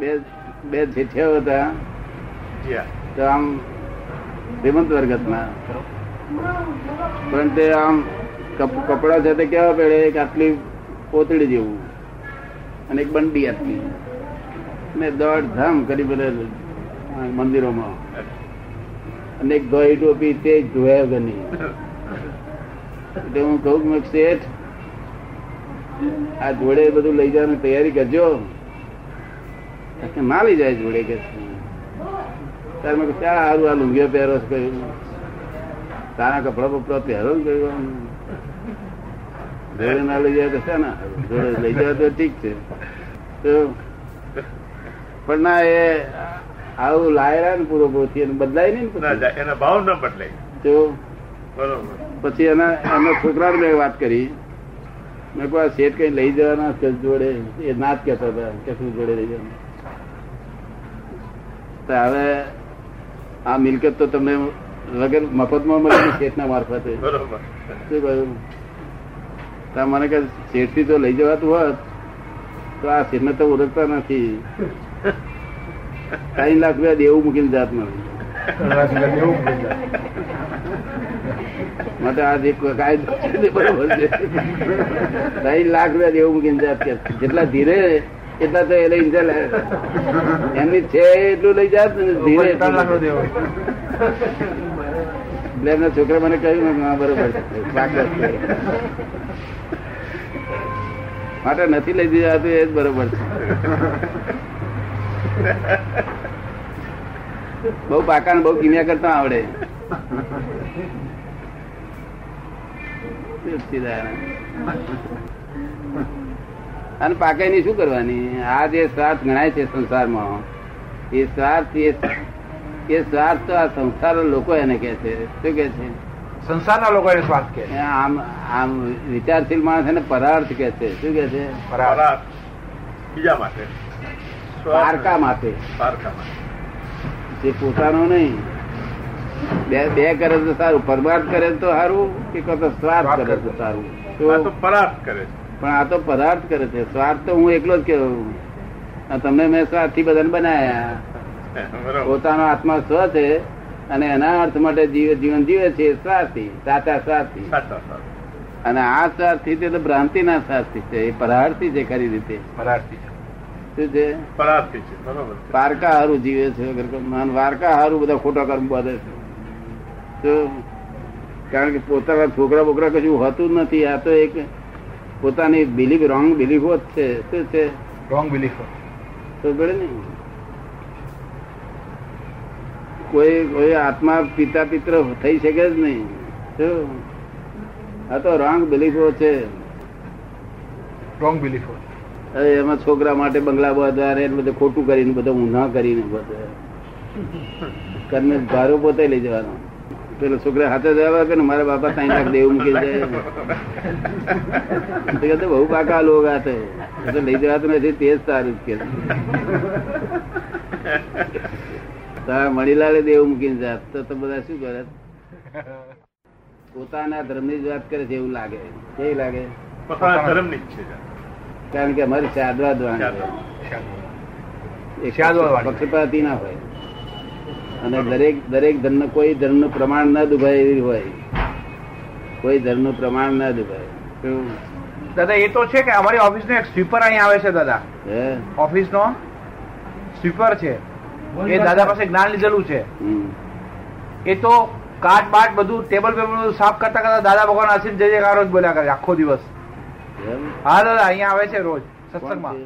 બે બે જેઠિયાઓ હતા. તો આમ શ્રીમંત વર્ગતના. પણ તે આમ કપડા છે તે કેવા પહેરે? એક આટલી પોતળી જેવું અને એક બંડી આટલી. ને દોડ ધામ કરી બધે મંદિરોમાં. અને એક ધોઈ ટોપી તે જ ધોયા ગની એટલે હું કહું શેઠ આ જોડે બધું લઈ જવાની તૈયારી કરજો. લઈ જાય જોડે કે તારે મેં ક્યાં સારું આ લુંગીઓ પહેરો કહ્યું તારા કપડા બપડા પહેરો કહ્યું જોડે ના લઈ જાય તો છે ને જોડે લઈ જાય તો ઠીક છે. તો પણ ના એ આવું લાયરા ને પૂરો પૂરો થયો બદલાય નહીં એના ભાવ ન બદલાય. તો બરોબર. પછી એના એના છોકરાને મેં વાત કરી. મેં કહું શેઠ કઈ લઈ જવાના જોડે? એ ના જ કહેતા હતા કે શું જોડે લઈ જવાના. તો હવે આ મિલકત તો તમને વગર મફતમાં મળી શેઠના મારફતે. બરોબર. શું કહ્યું? તો મને કે શેઠથી તો લઈ જવાતું હોત તો આ શેઠને તો ઓળખતા નથી. ત્રણ લાખ રૂપિયા દેવું મૂકીને જાત નથી માટે આ જે કાયદો છે બરોબર છે. ત્રણ લાખ રૂપિયા દેવું મૂકીને જાત જેટલા ધીરે એટલા તો એ લઈ જાય એમની છે એટલું લઈ જાત ધીરે એટલું જાત. એમના છોકરા મને કહ્યું હા બરોબર. માટે નથી લઈ દીધા તો એ જ બરોબર છે. બહુ પાકા બહુ કિમિયા કરતા આવડે. અને પાકે ની શું કરવાની? આ જે સ્વાર્થ ગણાય છે સંસારમાં એ સ્વાર્થ એ સ્વાર્થ તો આ સંસાર લોકો એને કે છે. શું કે છે? સંસારના લોકો એને સ્વાર્થ કે આમ આમ વિચારશીલ માણસ એને પરાર્થ કે છે. શું કે છે? પરાર્થ. બીજા માટે. પારકા માટે. પારકા માટે. જે પોતાનો નહીં. બે બે કરે તો સારું. પરમાર્થ કરે તો સારું કે સ્વાર્થ કરે તો સારું? આ તો તો પરાર્થ કરે છે. પણ આ તો પદાર્થ કરે છે. સ્વાર્થ તો હું એકલો જ કેવું તમને મેં સ્વાર્થી બધાને બનાયા. પોતાનો આત્મા સ્વ છે અને એના અર્થ માટે જીવ જીવન જીવે છે સ્વાર્થી સાચા સ્વાર્થી. અને આ સ્વાર્થી તે તો ભ્રાંતિના સ્વાર્થી છે. એ પરાર્થી છે ખરી રીતે. પરાર્થી શું છે? પરાર્થી છે. બરોબર. પારકા હારું જીવે છે. વારકા હારું બધા ખોટા કર્મ બધે છે. કારણ કે પોતાના છોકરા બોકરા કશું હોતું જ નથી. આ તો એક પોતાની બિલીફ રોંગ બિલીફો જ છે શું છે? રોંગ બિલીફો તો પડે ને. કોઈ કોઈ આત્મા પિતા પિત્ર થઈ શકે જ નહીં. શું? આ તો રોંગ બિલીફો છે. રોંગ બિલીફો એમાં છોકરા માટે બંગલા બધા ને બધું ખોટું કરીને બધું ઊંધા કરીને બધું. કર્મ ભારો પોતે લઈ જવાનો. પેલો છોકરા હાથે જવા કે મારા બાપા ત્રણ લાખ દેવું મૂકી જાય તો બહુ પાકા લોગ હાથે. તો એ તો લઈ જવાતું નથી તે જ સારું કે તારા મણીલાલે દેવું મૂકીને જાત. તો તો બધા શું કરે? પોતાના ધર્મની જ વાત કરે છે એવું લાગે. કેવી લાગે? ધર્મની છે. કારણ કે અમારી. શાદવાદ વાણી. પક્ષપાતી ના હોય. અને દરેક દરેક ધર્મ કોઈ ધર્મનું પ્રમાણ ના દુભાય એવી હોય. કોઈ ધર્મનું પ્રમાણ ના દુભાય દાદા એ તો છે કે અમારી ઓફિસ નો એક સ્વીપર અહીં આવે છે દાદા. ઓફિસ નો સ્વીપર છે. એ દાદા પાસે જ્ઞાન લીધેલું છે. એ તો કાટ બાટ બધું ટેબલ પેબલ બધું સાફ કરતા કરતા દાદા ભગવાન આશીર્વાદ જય જયકાર જ બોલ્યા કરે આખો દિવસ. હા દાદા અહીંયા આવે છે રોજ સત્સંગમાં?